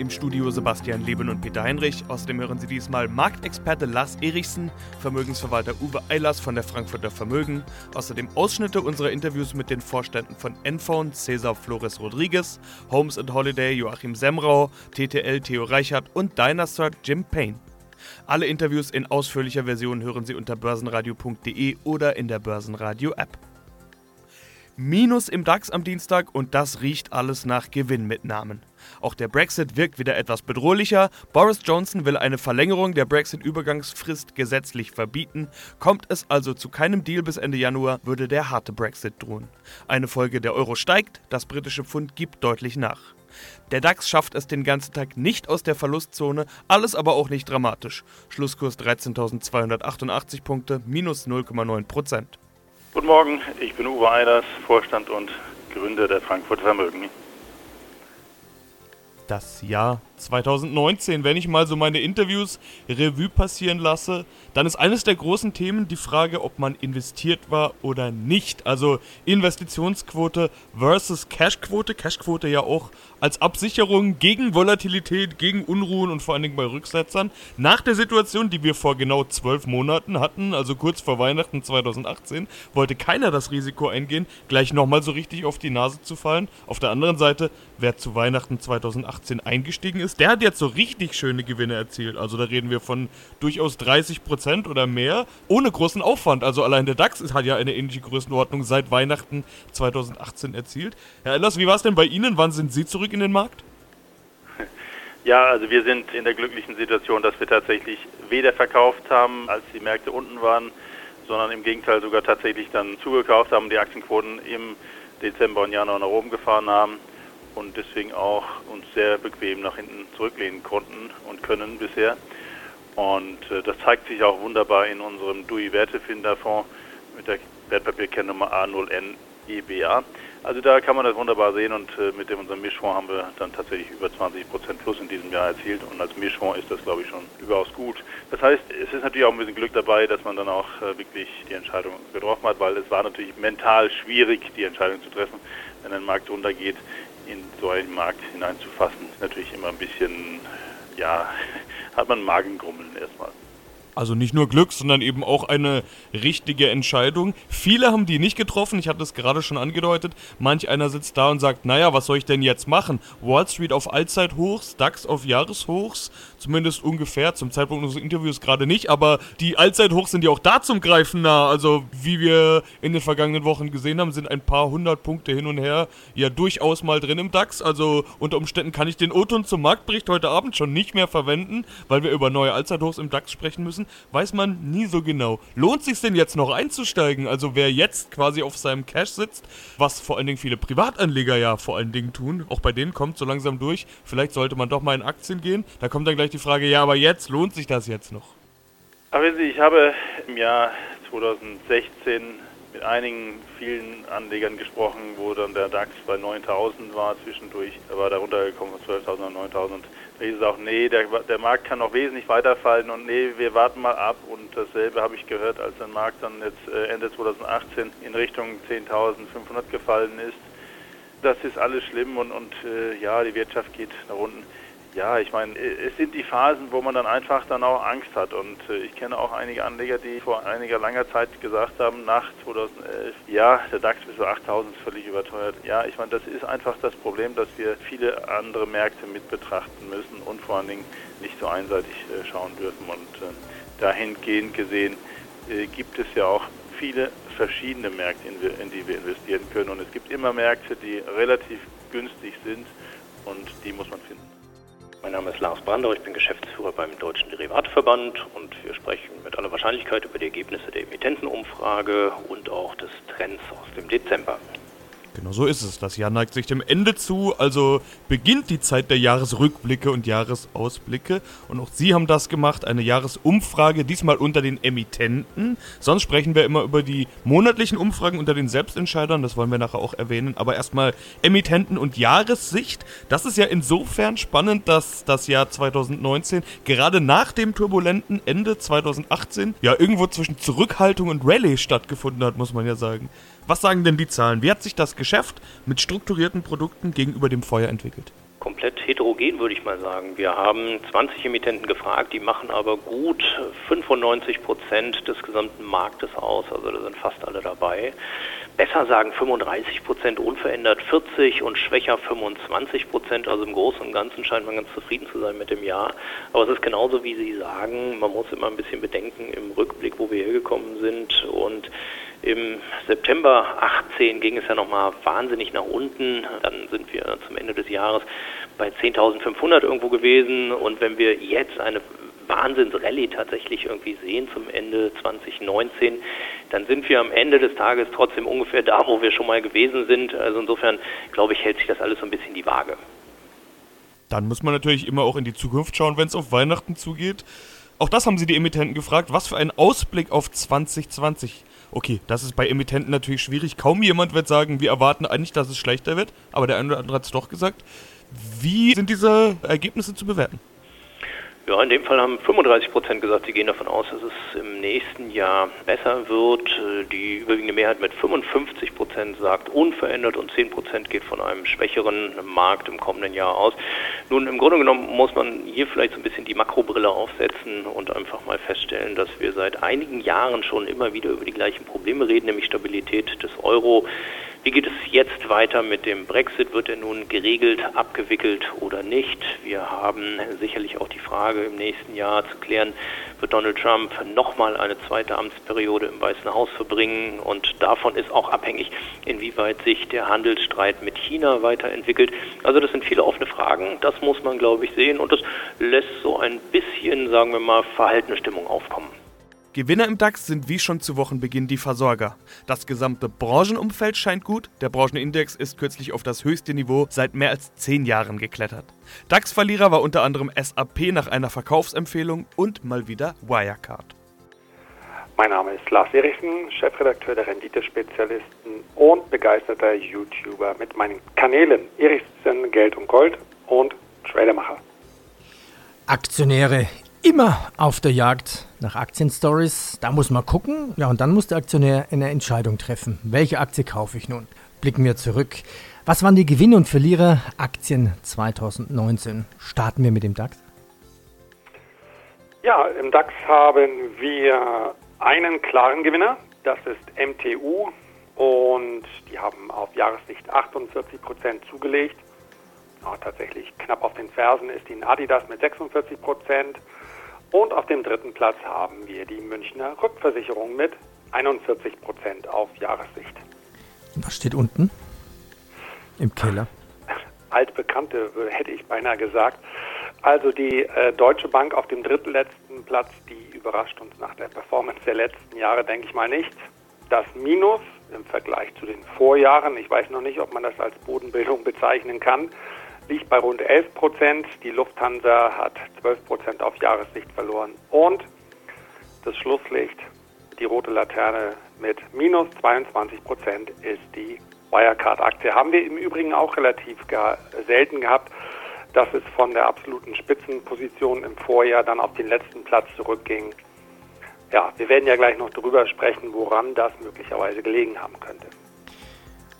Im Studio Sebastian Leben und Peter Heinrich. Außerdem hören Sie diesmal Marktexperte Lars Erichsen, Vermögensverwalter Uwe Eilers von der Frankfurter Vermögen. Außerdem Ausschnitte unserer Interviews mit den Vorständen von Enphone, Cesar Flores Rodriguez, Homes and Holiday Joachim Semrau, TTL Theo Reichert und Dynastar Jim Payne. Alle Interviews in ausführlicher Version hören Sie unter börsenradio.de oder in der Börsenradio-App. Minus im DAX am Dienstag und das riecht alles nach Gewinnmitnahmen. Auch der Brexit wirkt wieder etwas bedrohlicher. Boris Johnson will eine Verlängerung der Brexit-Übergangsfrist gesetzlich verbieten. Kommt es also zu keinem Deal bis Ende Januar, würde der harte Brexit drohen. Eine Folge der Euro steigt, das britische Pfund gibt deutlich nach. Der DAX schafft es den ganzen Tag nicht aus der Verlustzone, alles aber auch nicht dramatisch. Schlusskurs 13.288 Punkte, minus 0,9 Prozent. Guten Morgen, ich bin Uwe Eilers, Vorstand und Gründer der Frankfurter Vermögen. Das Jahr 2019, wenn ich mal so meine Interviews Revue passieren lasse, dann ist eines der großen Themen die Frage, ob man investiert war oder nicht. Also Investitionsquote versus Cashquote. Cashquote ja auch als Absicherung gegen Volatilität, gegen Unruhen und vor allen Dingen bei Rücksetzern. Nach der Situation, die wir vor genau zwölf Monaten hatten, also kurz vor Weihnachten 2018, wollte keiner das Risiko eingehen, gleich nochmal so richtig auf die Nase zu fallen. Auf der anderen Seite, wer zu Weihnachten 2018 eingestiegen ist, der hat jetzt so richtig schöne Gewinne erzielt. Also da reden wir von durchaus 30 Prozent Prozent oder mehr ohne großen Aufwand. Also allein der DAX hat ja eine ähnliche Größenordnung seit Weihnachten 2018 erzielt. Herr Ellers, wie war es denn bei Ihnen? Wann sind Sie zurück in den Markt? Ja, also wir sind in der glücklichen Situation, dass wir tatsächlich weder verkauft haben, als die Märkte unten waren, sondern im Gegenteil sogar tatsächlich dann zugekauft haben, die Aktienquoten im Dezember und Januar nach oben gefahren haben und deswegen auch uns sehr bequem nach hinten zurücklehnen konnten und können bisher. Und äh, das zeigt sich auch wunderbar in unserem DUI-Wertefinderfonds mit der Wertpapierkennnummer A0N-EBA. Also da kann man das wunderbar sehen und äh, mit unserem Mischfonds haben wir dann tatsächlich über 20 Prozent plus in diesem Jahr erzielt und als Mischfonds ist das glaube ich schon überaus gut. Das heißt, es ist natürlich auch ein bisschen Glück dabei, dass man dann auch äh, wirklich die Entscheidung getroffen hat, weil es war natürlich mental schwierig, die Entscheidung zu treffen, wenn ein Markt runtergeht, in so einen Markt hineinzufassen, ist natürlich immer ein bisschen ja, hat man Magengrummeln erstmal. Also nicht nur Glück, sondern eben auch eine richtige Entscheidung. Viele haben die nicht getroffen, ich hatte es gerade schon angedeutet. Manch einer sitzt da und sagt, naja, was soll ich denn jetzt machen? Wall Street auf Allzeithochs, DAX auf Jahreshochs, zumindest ungefähr, zum Zeitpunkt unseres Interviews gerade nicht, aber die Allzeithochs sind ja auch da zum Greifen nah. Also wie wir in den vergangenen Wochen gesehen haben, sind ein paar hundert Punkte hin und her ja durchaus mal drin im DAX. Also unter Umständen kann ich den O-Ton zum Marktbericht heute Abend schon nicht mehr verwenden, weil wir über neue Allzeithochs im DAX sprechen müssen weiß man nie so genau. Lohnt sich denn jetzt noch einzusteigen? Also wer jetzt quasi auf seinem Cash sitzt, was vor allen Dingen viele Privatanleger ja vor allen Dingen tun, auch bei denen kommt so langsam durch, vielleicht sollte man doch mal in Aktien gehen. Da kommt dann gleich die Frage, ja, aber jetzt lohnt sich das jetzt noch? Aber Sie, ich habe im Jahr 2016 mit einigen vielen Anlegern gesprochen, wo dann der DAX bei 9000 war zwischendurch. Er war da runtergekommen von 12.000 auf 9000. Da hieß es auch, nee, der, der Markt kann noch wesentlich weiterfallen und nee, wir warten mal ab. Und dasselbe habe ich gehört, als der Markt dann jetzt äh, Ende 2018 in Richtung 10.500 gefallen ist. Das ist alles schlimm und, und äh, ja, die Wirtschaft geht nach unten. Ja, ich meine, es sind die Phasen, wo man dann einfach dann auch Angst hat. Und äh, ich kenne auch einige Anleger, die vor einiger langer Zeit gesagt haben, nach 2011, ja, der DAX bis zu 8000 ist völlig überteuert. Ja, ich meine, das ist einfach das Problem, dass wir viele andere Märkte mit betrachten müssen und vor allen Dingen nicht so einseitig äh, schauen dürfen. Und äh, dahingehend gesehen gibt es ja auch viele verschiedene Märkte, in die wir investieren können. Und es gibt immer Märkte, die relativ günstig sind und die muss man finden. Mein Name ist Lars Brander, ich bin Geschäftsführer beim Deutschen Derivatverband und wir sprechen mit aller Wahrscheinlichkeit über die Ergebnisse der Emittentenumfrage und auch des Trends aus dem Dezember. Genau so ist es. Das Jahr neigt sich dem Ende zu, also beginnt die Zeit der Jahresrückblicke und Jahresausblicke. Und auch Sie haben das gemacht, eine Jahresumfrage, diesmal unter den Emittenten. Sonst sprechen wir immer über die monatlichen Umfragen unter den Selbstentscheidern, das wollen wir nachher auch erwähnen. Aber erstmal Emittenten und Jahressicht. Das ist ja insofern spannend, dass das Jahr 2019 gerade nach dem turbulenten Ende 2018 ja irgendwo zwischen Zurückhaltung und Rallye stattgefunden hat, muss man ja sagen. Was sagen denn die Zahlen? Wie hat sich das Geschäft mit strukturierten Produkten gegenüber dem Feuer entwickelt? Komplett heterogen, würde ich mal sagen. Wir haben 20 Emittenten gefragt, die machen aber gut 95 Prozent des gesamten Marktes aus, also da sind fast alle dabei. Besser sagen 35 Prozent unverändert 40 und schwächer 25 Prozent. Also im Großen und Ganzen scheint man ganz zufrieden zu sein mit dem Jahr. Aber es ist genauso, wie Sie sagen, man muss immer ein bisschen bedenken im Rückblick, wo wir hergekommen sind und im September 18 ging es ja nochmal wahnsinnig nach unten. Dann sind wir zum Ende des Jahres bei 10.500 irgendwo gewesen. Und wenn wir jetzt eine Wahnsinnsrallye tatsächlich irgendwie sehen zum Ende 2019, dann sind wir am Ende des Tages trotzdem ungefähr da, wo wir schon mal gewesen sind. Also insofern, glaube ich, hält sich das alles so ein bisschen die Waage. Dann muss man natürlich immer auch in die Zukunft schauen, wenn es auf Weihnachten zugeht. Auch das haben sie die Emittenten gefragt. Was für ein Ausblick auf 2020 Okay, das ist bei Emittenten natürlich schwierig. Kaum jemand wird sagen, wir erwarten eigentlich, dass es schlechter wird, aber der eine oder andere hat es doch gesagt. Wie sind diese Ergebnisse zu bewerten? Ja, in dem Fall haben 35 Prozent gesagt, sie gehen davon aus, dass es im nächsten Jahr besser wird. Die überwiegende Mehrheit mit 55 Prozent sagt unverändert und 10 Prozent geht von einem schwächeren Markt im kommenden Jahr aus. Nun, im Grunde genommen muss man hier vielleicht so ein bisschen die Makrobrille aufsetzen und einfach mal feststellen, dass wir seit einigen Jahren schon immer wieder über die gleichen Probleme reden, nämlich Stabilität des Euro. Wie geht es jetzt weiter mit dem Brexit? Wird er nun geregelt, abgewickelt oder nicht? Wir haben sicherlich auch die Frage im nächsten Jahr zu klären, wird Donald Trump nochmal eine zweite Amtsperiode im Weißen Haus verbringen? Und davon ist auch abhängig, inwieweit sich der Handelsstreit mit China weiterentwickelt. Also das sind viele offene Fragen. Das muss man, glaube ich, sehen. Und das lässt so ein bisschen, sagen wir mal, verhaltene Stimmung aufkommen. Gewinner im DAX sind wie schon zu Wochenbeginn die Versorger. Das gesamte Branchenumfeld scheint gut. Der Branchenindex ist kürzlich auf das höchste Niveau seit mehr als zehn Jahren geklettert. DAX-Verlierer war unter anderem SAP nach einer Verkaufsempfehlung und mal wieder Wirecard. Mein Name ist Lars Erichsen, Chefredakteur der Renditespezialisten und begeisterter YouTuber mit meinen Kanälen Erichsen Geld und Gold und Tradermacher. Aktionäre immer auf der Jagd nach Aktienstories. Da muss man gucken. Ja, und dann muss der Aktionär eine Entscheidung treffen. Welche Aktie kaufe ich nun? Blicken wir zurück. Was waren die Gewinne und Verlierer Aktien 2019? Starten wir mit dem DAX. Ja, im DAX haben wir einen klaren Gewinner. Das ist MTU. Und die haben auf Jahressicht 48 Prozent zugelegt. Ja, tatsächlich knapp auf den Fersen ist die Adidas mit 46 Prozent. Und auf dem dritten Platz haben wir die Münchner Rückversicherung mit 41 Prozent auf Jahressicht. Was steht unten? Im Keller? Altbekannte, hätte ich beinahe gesagt. Also die äh, Deutsche Bank auf dem drittletzten Platz, die überrascht uns nach der Performance der letzten Jahre, denke ich mal nicht. Das Minus im Vergleich zu den Vorjahren, ich weiß noch nicht, ob man das als Bodenbildung bezeichnen kann, liegt bei rund 11 Prozent. Die Lufthansa hat 12 Prozent auf Jahressicht verloren. Und das Schlusslicht, die rote Laterne mit minus 22 Prozent, ist die Wirecard-Aktie. Haben wir im Übrigen auch relativ selten gehabt, dass es von der absoluten Spitzenposition im Vorjahr dann auf den letzten Platz zurückging. Ja, wir werden ja gleich noch darüber sprechen, woran das möglicherweise gelegen haben könnte.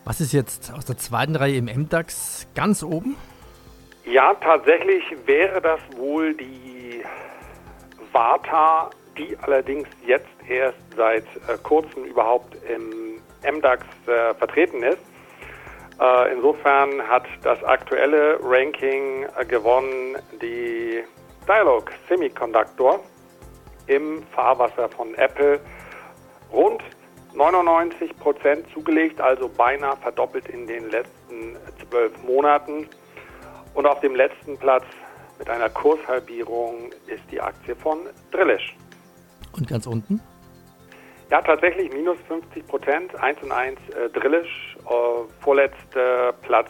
Was ist jetzt aus der zweiten Reihe im MDAX ganz oben? Ja, tatsächlich wäre das wohl die Vata, die allerdings jetzt erst seit äh, kurzem überhaupt im MDAX äh, vertreten ist. Äh, insofern hat das aktuelle Ranking äh, gewonnen die Dialog Semiconductor im Fahrwasser von Apple. Rund 99 Prozent zugelegt, also beinahe verdoppelt in den letzten zwölf Monaten. Und auf dem letzten Platz mit einer Kurshalbierung ist die Aktie von Drillisch. Und ganz unten? Ja, tatsächlich minus 50 Prozent, 1 und 1 äh, Drillisch. Äh, vorletzter Platz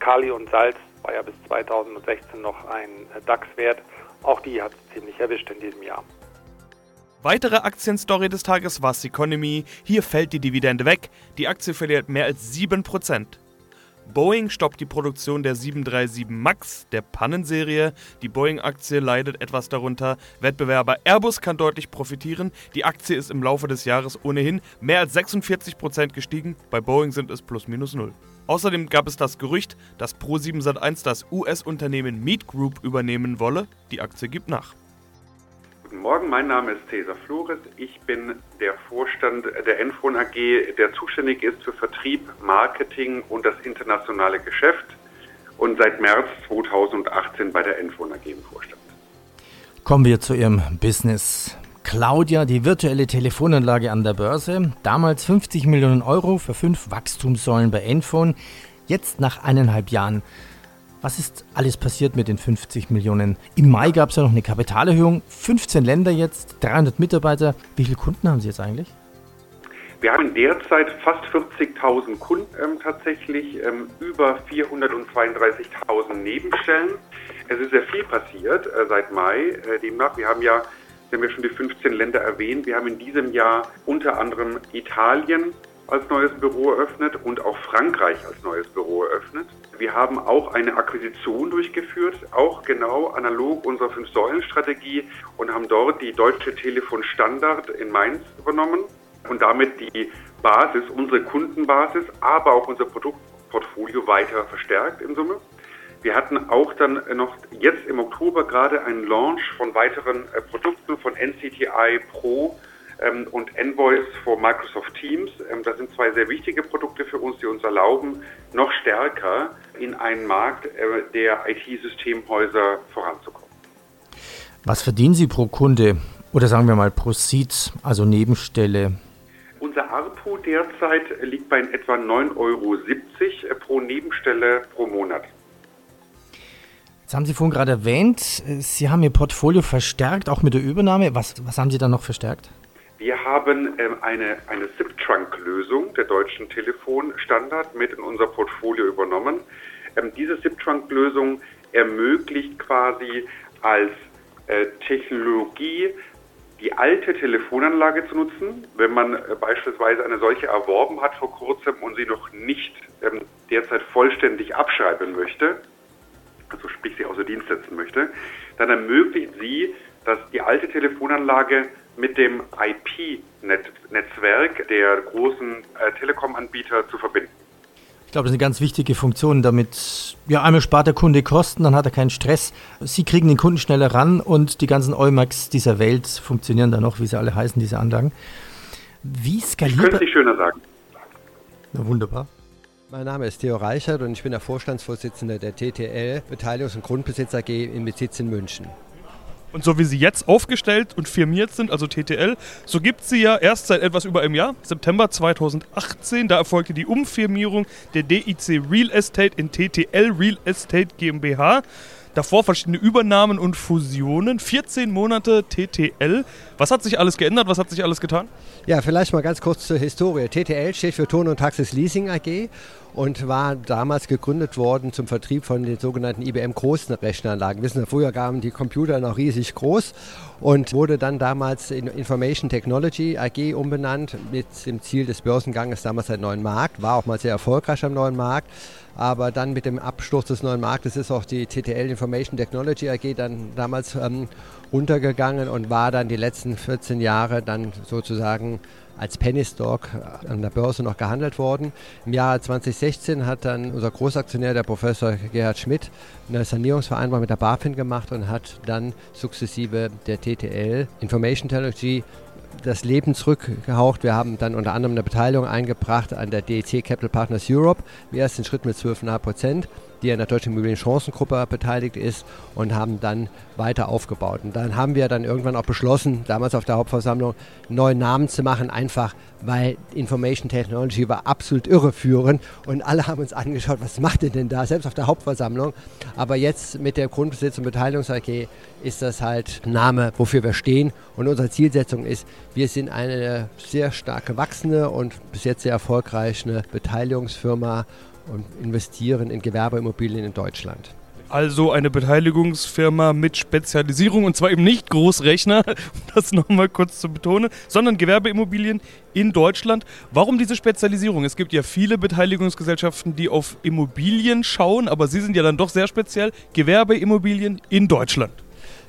Kali und Salz war ja bis 2016 noch ein DAX-Wert. Auch die hat es ziemlich erwischt in diesem Jahr. Weitere Aktienstory des Tages war Economy. Hier fällt die Dividende weg. Die Aktie verliert mehr als 7%. Boeing stoppt die Produktion der 737 MAX, der Pannenserie. Die Boeing-Aktie leidet etwas darunter. Wettbewerber Airbus kann deutlich profitieren. Die Aktie ist im Laufe des Jahres ohnehin mehr als 46% gestiegen. Bei Boeing sind es plus minus null. Außerdem gab es das Gerücht, dass Pro7 Sat1 das US-Unternehmen Meat Group übernehmen wolle. Die Aktie gibt nach. Guten Morgen, mein Name ist Cesar Flores. Ich bin der Vorstand der Enfon AG, der zuständig ist für Vertrieb, Marketing und das internationale Geschäft und seit März 2018 bei der Enfon AG im Vorstand. Kommen wir zu Ihrem Business. Claudia, die virtuelle Telefonanlage an der Börse. Damals 50 Millionen Euro für fünf Wachstumssäulen bei Enfon. Jetzt nach eineinhalb Jahren was ist alles passiert mit den 50 Millionen? Im Mai gab es ja noch eine Kapitalerhöhung. 15 Länder jetzt, 300 Mitarbeiter. Wie viele Kunden haben Sie jetzt eigentlich? Wir haben derzeit fast 40.000 Kunden ähm, tatsächlich, ähm, über 432.000 Nebenstellen. Es ist sehr viel passiert äh, seit Mai. Äh, demnach, wir haben ja, wir haben ja schon die 15 Länder erwähnt. Wir haben in diesem Jahr unter anderem Italien, als neues Büro eröffnet und auch Frankreich als neues Büro eröffnet. Wir haben auch eine Akquisition durchgeführt, auch genau analog unserer Fünf-Säulen-Strategie und haben dort die Deutsche Telefon Standard in Mainz übernommen und damit die Basis, unsere Kundenbasis, aber auch unser Produktportfolio weiter verstärkt in Summe. Wir hatten auch dann noch jetzt im Oktober gerade einen Launch von weiteren äh, Produkten von NCTI Pro und Envoys for Microsoft Teams. Ähm, das sind zwei sehr wichtige Produkte für uns, die uns erlauben, noch stärker in einen Markt äh, der IT-Systemhäuser voranzukommen. Was verdienen Sie pro Kunde oder sagen wir mal pro Seat, also Nebenstelle? Unser ARPU derzeit liegt bei etwa 9,70 Euro äh, pro Nebenstelle pro Monat. Jetzt haben Sie vorhin gerade erwähnt, äh, Sie haben Ihr Portfolio verstärkt, auch mit der Übernahme. Was, was haben Sie da noch verstärkt? Wir haben ähm, eine, eine SIP-Trunk-Lösung der deutschen Telefonstandard mit in unser Portfolio übernommen. Ähm, diese SIP-Trunk-Lösung ermöglicht quasi als äh, Technologie die alte Telefonanlage zu nutzen, wenn man äh, beispielsweise eine solche erworben hat vor kurzem und sie noch nicht ähm, derzeit vollständig abschreiben möchte, also sprich sie außer Dienst setzen möchte, dann ermöglicht sie, dass die alte Telefonanlage mit dem IP-Netzwerk der großen äh, Telekom-Anbieter zu verbinden. Ich glaube, das ist eine ganz wichtige Funktion, damit ja einmal spart der Kunde Kosten, dann hat er keinen Stress. Sie kriegen den Kunden schneller ran und die ganzen Eumax dieser Welt funktionieren dann noch, wie sie alle heißen, diese Anlagen. Wie skalierbar? Ich könnte es nicht schöner sagen. Na, wunderbar. Mein Name ist Theo Reichert und ich bin der Vorstandsvorsitzende der TTL Beteiligungs- und Grundbesitz AG in Besitz in München. Und so wie sie jetzt aufgestellt und firmiert sind, also TTL, so gibt sie ja erst seit etwas über einem Jahr, September 2018, da erfolgte die Umfirmierung der DIC Real Estate in TTL Real Estate GmbH. Davor verschiedene Übernahmen und Fusionen, 14 Monate TTL. Was hat sich alles geändert? Was hat sich alles getan? Ja, vielleicht mal ganz kurz zur Historie. TTL steht für Ton und Taxis Leasing AG und war damals gegründet worden zum Vertrieb von den sogenannten IBM großen Rechneranlagen. Wissen Sie, früher gaben die Computer noch riesig groß und wurde dann damals in Information Technology AG umbenannt mit dem Ziel des Börsenganges damals einen neuen Markt, war auch mal sehr erfolgreich am neuen Markt. Aber dann mit dem Absturz des neuen Marktes ist auch die TTL Information Technology AG dann damals ähm, runtergegangen und war dann die letzten 14 Jahre dann sozusagen als Penny Stock an der Börse noch gehandelt worden. Im Jahr 2016 hat dann unser Großaktionär, der Professor Gerhard Schmidt, eine Sanierungsvereinbarung mit der BaFin gemacht und hat dann sukzessive der TTL Information Technology das Leben zurückgehaucht. Wir haben dann unter anderem eine Beteiligung eingebracht an der DEC Capital Partners Europe im ersten Schritt mit 12,5 Prozent die an der Deutschen Immobilien-Chancengruppe beteiligt ist und haben dann weiter aufgebaut. Und dann haben wir dann irgendwann auch beschlossen, damals auf der Hauptversammlung, einen neuen Namen zu machen, einfach weil Information Technology war absolut irreführend und alle haben uns angeschaut, was macht ihr denn da, selbst auf der Hauptversammlung. Aber jetzt mit der Grundbesitz- und Beteiligungs-AG ist das halt Name, wofür wir stehen und unsere Zielsetzung ist, Wir sind eine sehr stark gewachsene und bis jetzt sehr erfolgreiche Beteiligungsfirma und investieren in Gewerbeimmobilien in Deutschland. Also eine Beteiligungsfirma mit Spezialisierung und zwar eben nicht Großrechner, um das nochmal kurz zu betonen, sondern Gewerbeimmobilien in Deutschland. Warum diese Spezialisierung? Es gibt ja viele Beteiligungsgesellschaften, die auf Immobilien schauen, aber Sie sind ja dann doch sehr speziell. Gewerbeimmobilien in Deutschland.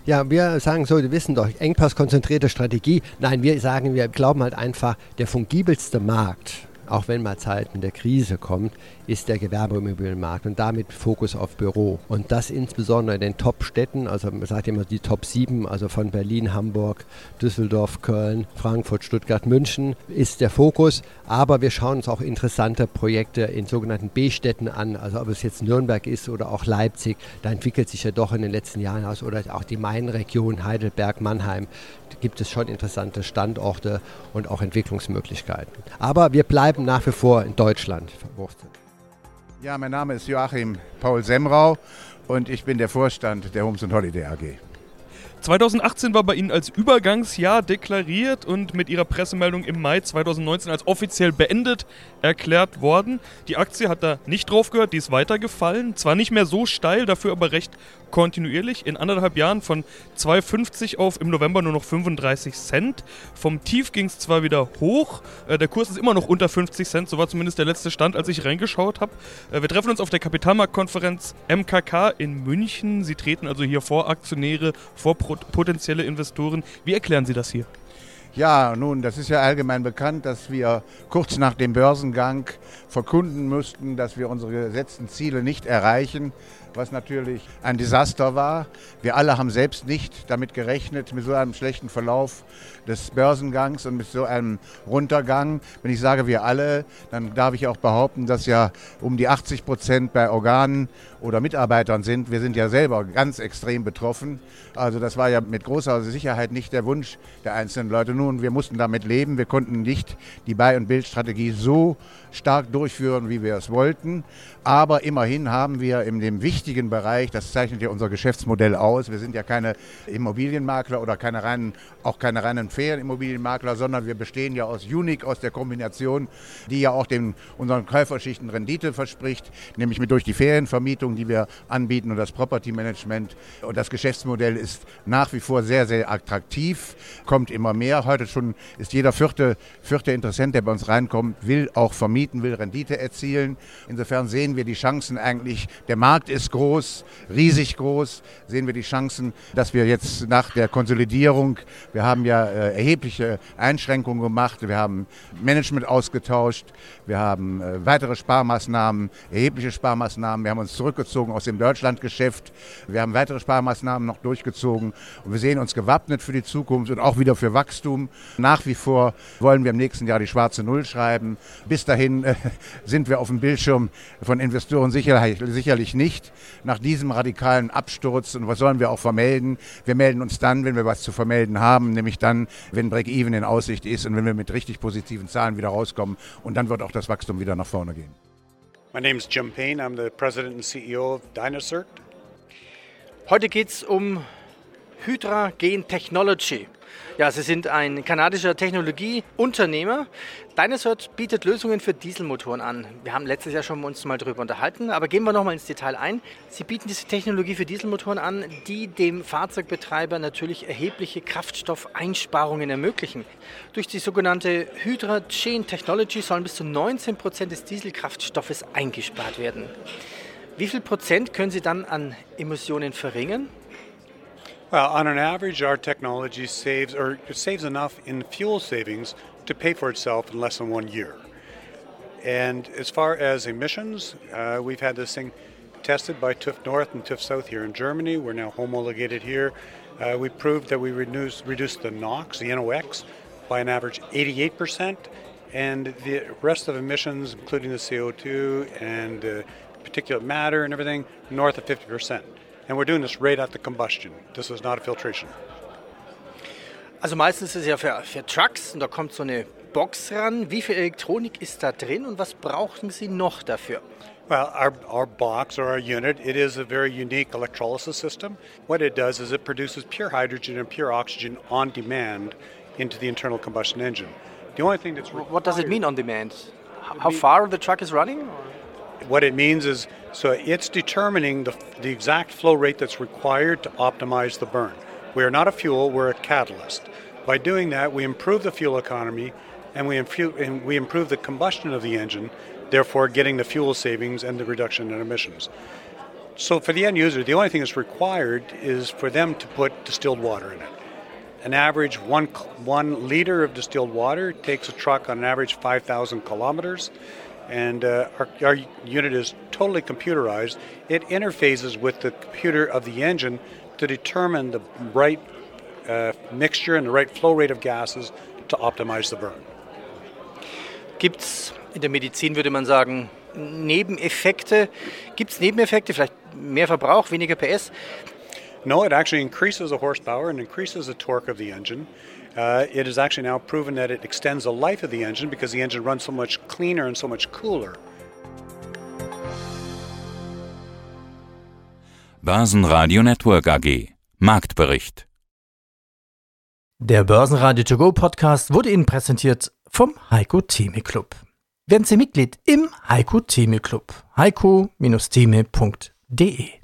Ja, wir sagen so, wir wissen doch, engpasskonzentrierte Strategie. Nein, wir sagen, wir glauben halt einfach, der fungibelste Markt auch wenn mal Zeiten der Krise kommt, ist der Gewerbeimmobilienmarkt und damit Fokus auf Büro. Und das insbesondere in den Top-Städten, also man sagt immer die Top 7, also von Berlin, Hamburg, Düsseldorf, Köln, Frankfurt, Stuttgart, München, ist der Fokus. Aber wir schauen uns auch interessante Projekte in sogenannten B-Städten an, also ob es jetzt Nürnberg ist oder auch Leipzig, da entwickelt sich ja doch in den letzten Jahren aus, oder auch die Main-Region, Heidelberg, Mannheim, gibt es schon interessante Standorte und auch Entwicklungsmöglichkeiten. Aber wir bleiben nach wie vor in Deutschland verwurzelt. Ja, mein Name ist Joachim Paul Semrau und ich bin der Vorstand der Homes Holiday AG. 2018 war bei Ihnen als Übergangsjahr deklariert und mit Ihrer Pressemeldung im Mai 2019 als offiziell beendet erklärt worden. Die Aktie hat da nicht drauf gehört, die ist weitergefallen. Zwar nicht mehr so steil, dafür aber recht kontinuierlich. In anderthalb Jahren von 2,50 auf im November nur noch 35 Cent. Vom Tief ging es zwar wieder hoch, äh, der Kurs ist immer noch unter 50 Cent, so war zumindest der letzte Stand, als ich reingeschaut habe. Äh, wir treffen uns auf der Kapitalmarktkonferenz MKK in München. Sie treten also hier vor Aktionäre, vor potenzielle Investoren. Wie erklären Sie das hier? Ja, nun, das ist ja allgemein bekannt, dass wir kurz nach dem Börsengang verkunden mussten, dass wir unsere gesetzten Ziele nicht erreichen was natürlich ein Desaster war. Wir alle haben selbst nicht damit gerechnet, mit so einem schlechten Verlauf des Börsengangs und mit so einem Runtergang. Wenn ich sage wir alle, dann darf ich auch behaupten, dass ja um die 80 Prozent bei Organen oder Mitarbeitern sind. Wir sind ja selber ganz extrem betroffen. Also das war ja mit großer Sicherheit nicht der Wunsch der einzelnen Leute. Nun, wir mussten damit leben. Wir konnten nicht die Buy- und Bildstrategie so stark durchführen, wie wir es wollten. Aber immerhin haben wir in dem wichtigen Bereich, das zeichnet ja unser Geschäftsmodell aus, wir sind ja keine Immobilienmakler oder keine reinen, auch keine reinen Ferienimmobilienmakler, sondern wir bestehen ja aus Unique, aus der Kombination, die ja auch den, unseren Käuferschichten Rendite verspricht, nämlich mit durch die Ferienvermietung, die wir anbieten und das Property Management. Und das Geschäftsmodell ist nach wie vor sehr, sehr attraktiv, kommt immer mehr. Heute schon ist jeder vierte, vierte Interessent, der bei uns reinkommt, will auch vermieten, will Rendite erzielen. Insofern sehen wir die Chancen eigentlich, der Markt ist groß, riesig groß, sehen wir die Chancen, dass wir jetzt nach der Konsolidierung, wir haben ja äh, erhebliche Einschränkungen gemacht, wir haben Management ausgetauscht, wir haben äh, weitere Sparmaßnahmen, erhebliche Sparmaßnahmen, wir haben uns zurückgezogen aus dem Deutschlandgeschäft, wir haben weitere Sparmaßnahmen noch durchgezogen und wir sehen uns gewappnet für die Zukunft und auch wieder für Wachstum. Nach wie vor wollen wir im nächsten Jahr die schwarze Null schreiben. Bis dahin äh, sind wir auf dem Bildschirm von Investoren sicherlich, sicherlich nicht nach diesem radikalen Absturz. Und was sollen wir auch vermelden? Wir melden uns dann, wenn wir was zu vermelden haben, nämlich dann, wenn Break-Even in Aussicht ist und wenn wir mit richtig positiven Zahlen wieder rauskommen. Und dann wird auch das Wachstum wieder nach vorne gehen. My name is Jim Payne. I'm the president and CEO of Dynacert. Heute geht es um Hydra Gen Technology. Ja, Sie sind ein kanadischer Technologieunternehmer. Dynasort bietet Lösungen für Dieselmotoren an. Wir haben letztes Jahr schon uns mal darüber unterhalten, aber gehen wir nochmal ins Detail ein. Sie bieten diese Technologie für Dieselmotoren an, die dem Fahrzeugbetreiber natürlich erhebliche Kraftstoffeinsparungen ermöglichen. Durch die sogenannte Hydra Chain Technology sollen bis zu 19 Prozent des Dieselkraftstoffes eingespart werden. Wie viel Prozent können Sie dann an Emissionen verringern? Well, on an average, our technology saves or saves enough in fuel savings to pay for itself in less than one year. And as far as emissions, uh, we've had this thing tested by TÜV North and TÜV South here in Germany. We're now homologated here. Uh, we proved that we reduced, reduced the NOx, the NOx, by an average 88%, and the rest of emissions, including the CO2 and uh, particulate matter and everything, north of 50%. And we're doing this right at the combustion. This is not a filtration. Also meistens ist es ja für, für Trucks und da kommt so eine Box ran. Wie viel Elektronik ist da drin und was brauchen Sie noch dafür? Well, our, our box or our unit, it is a very unique electrolysis system. What it does is it produces pure hydrogen and pure oxygen on demand into the internal combustion engine. The only thing that's what does it mean on demand? How far the truck is running? What it means is so it's determining the, the exact flow rate that's required to optimize the burn. We are not a fuel, we're a catalyst. By doing that, we improve the fuel economy and we, improve, and we improve the combustion of the engine, therefore getting the fuel savings and the reduction in emissions. So for the end user, the only thing that's required is for them to put distilled water in it. An average one, one liter of distilled water takes a truck on an average 5,000 kilometers. And uh, our, our unit is totally computerized. It interfaces with the computer of the engine to determine the right uh, mixture and the right flow rate of gases to optimize the burn. Gibt's in der Medizin würde man sagen Nebeneffekte? Gibt es Nebeneffekte? Vielleicht mehr Verbrauch, weniger PS? No, it actually increases the horsepower and increases the torque of the engine. Uh, it is actually now proven that it extends the life of the engine because the engine runs so much cleaner and so much cooler. Börsenradio Network AG Marktbericht Der Börsenradio To Go Podcast wurde Ihnen präsentiert vom Heiko Theme Club. Werden Sie Mitglied im Heiko Theme Club. heiko-theme.de